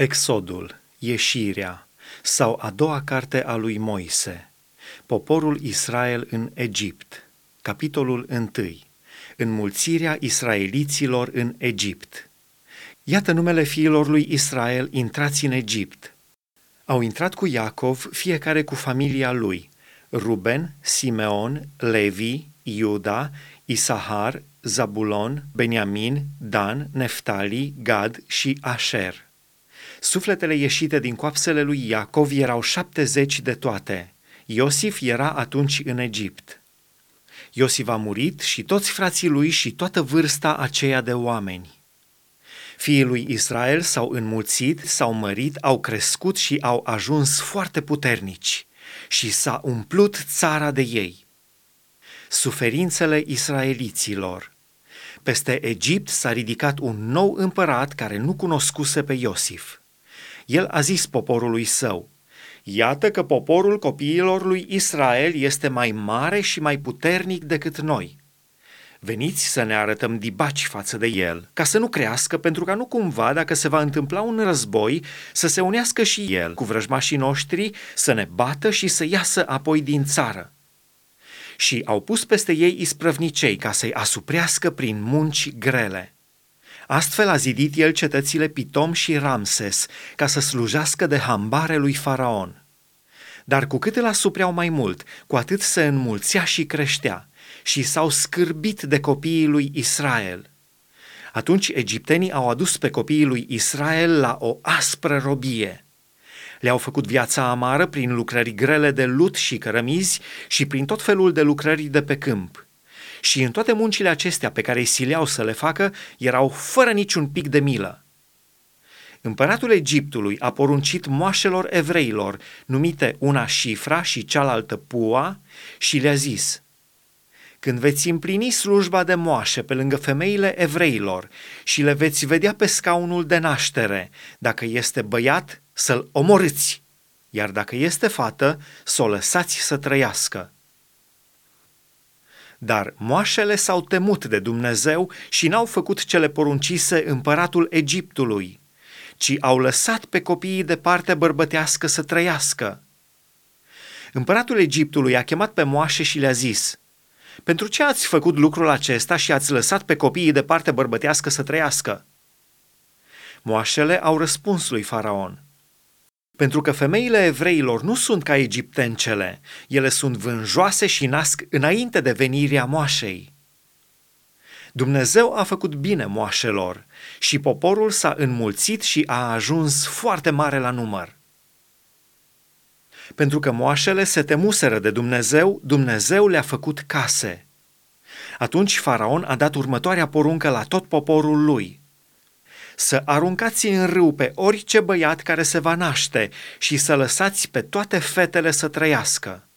Exodul, ieșirea sau a doua carte a lui Moise. Poporul Israel în Egipt. Capitolul 1. Înmulțirea israeliților în Egipt. Iată numele fiilor lui Israel intrați în Egipt. Au intrat cu Iacov, fiecare cu familia lui, Ruben, Simeon, Levi, Iuda, Isahar, Zabulon, Beniamin, Dan, Neftali, Gad și Asher. Sufletele ieșite din coapsele lui Iacov erau șaptezeci de toate. Iosif era atunci în Egipt. Iosif a murit și toți frații lui și toată vârsta aceea de oameni. Fiii lui Israel s-au înmulțit, s-au mărit, au crescut și au ajuns foarte puternici și s-a umplut țara de ei. Suferințele israeliților. Peste Egipt s-a ridicat un nou împărat care nu cunoscuse pe Iosif. El a zis poporului său, Iată că poporul copiilor lui Israel este mai mare și mai puternic decât noi. Veniți să ne arătăm dibaci față de el, ca să nu crească, pentru ca nu cumva, dacă se va întâmpla un război, să se unească și el cu vrăjmașii noștri, să ne bată și să iasă apoi din țară. Și au pus peste ei isprăvnicei ca să-i asuprească prin munci grele. Astfel a zidit el cetățile Pitom și Ramses, ca să slujească de hambare lui Faraon. Dar cu cât îl asupreau mai mult, cu atât se înmulțea și creștea, și s-au scârbit de copiii lui Israel. Atunci egiptenii au adus pe copiii lui Israel la o aspră robie. Le-au făcut viața amară prin lucrări grele de lut și cărămizi și prin tot felul de lucrări de pe câmp – și în toate muncile acestea pe care îi sileau să le facă, erau fără niciun pic de milă. Împăratul Egiptului a poruncit moașelor evreilor, numite una Șifra și cealaltă Pua, și le-a zis, Când veți împlini slujba de moașe pe lângă femeile evreilor și le veți vedea pe scaunul de naștere, dacă este băiat, să-l omorâți, iar dacă este fată, să o lăsați să trăiască. Dar moașele s-au temut de Dumnezeu și n-au făcut cele poruncise împăratul Egiptului, ci au lăsat pe copiii de parte bărbătească să trăiască. Împăratul Egiptului a chemat pe moașe și le-a zis, Pentru ce ați făcut lucrul acesta și ați lăsat pe copiii de parte bărbătească să trăiască? Moașele au răspuns lui Faraon – pentru că femeile evreilor nu sunt ca egiptencele, ele sunt vânjoase și nasc înainte de venirea moașei. Dumnezeu a făcut bine moașelor și poporul s-a înmulțit și a ajuns foarte mare la număr. Pentru că moașele se temuseră de Dumnezeu, Dumnezeu le-a făcut case. Atunci faraon a dat următoarea poruncă la tot poporul lui – să aruncați în râu pe orice băiat care se va naște și să lăsați pe toate fetele să trăiască.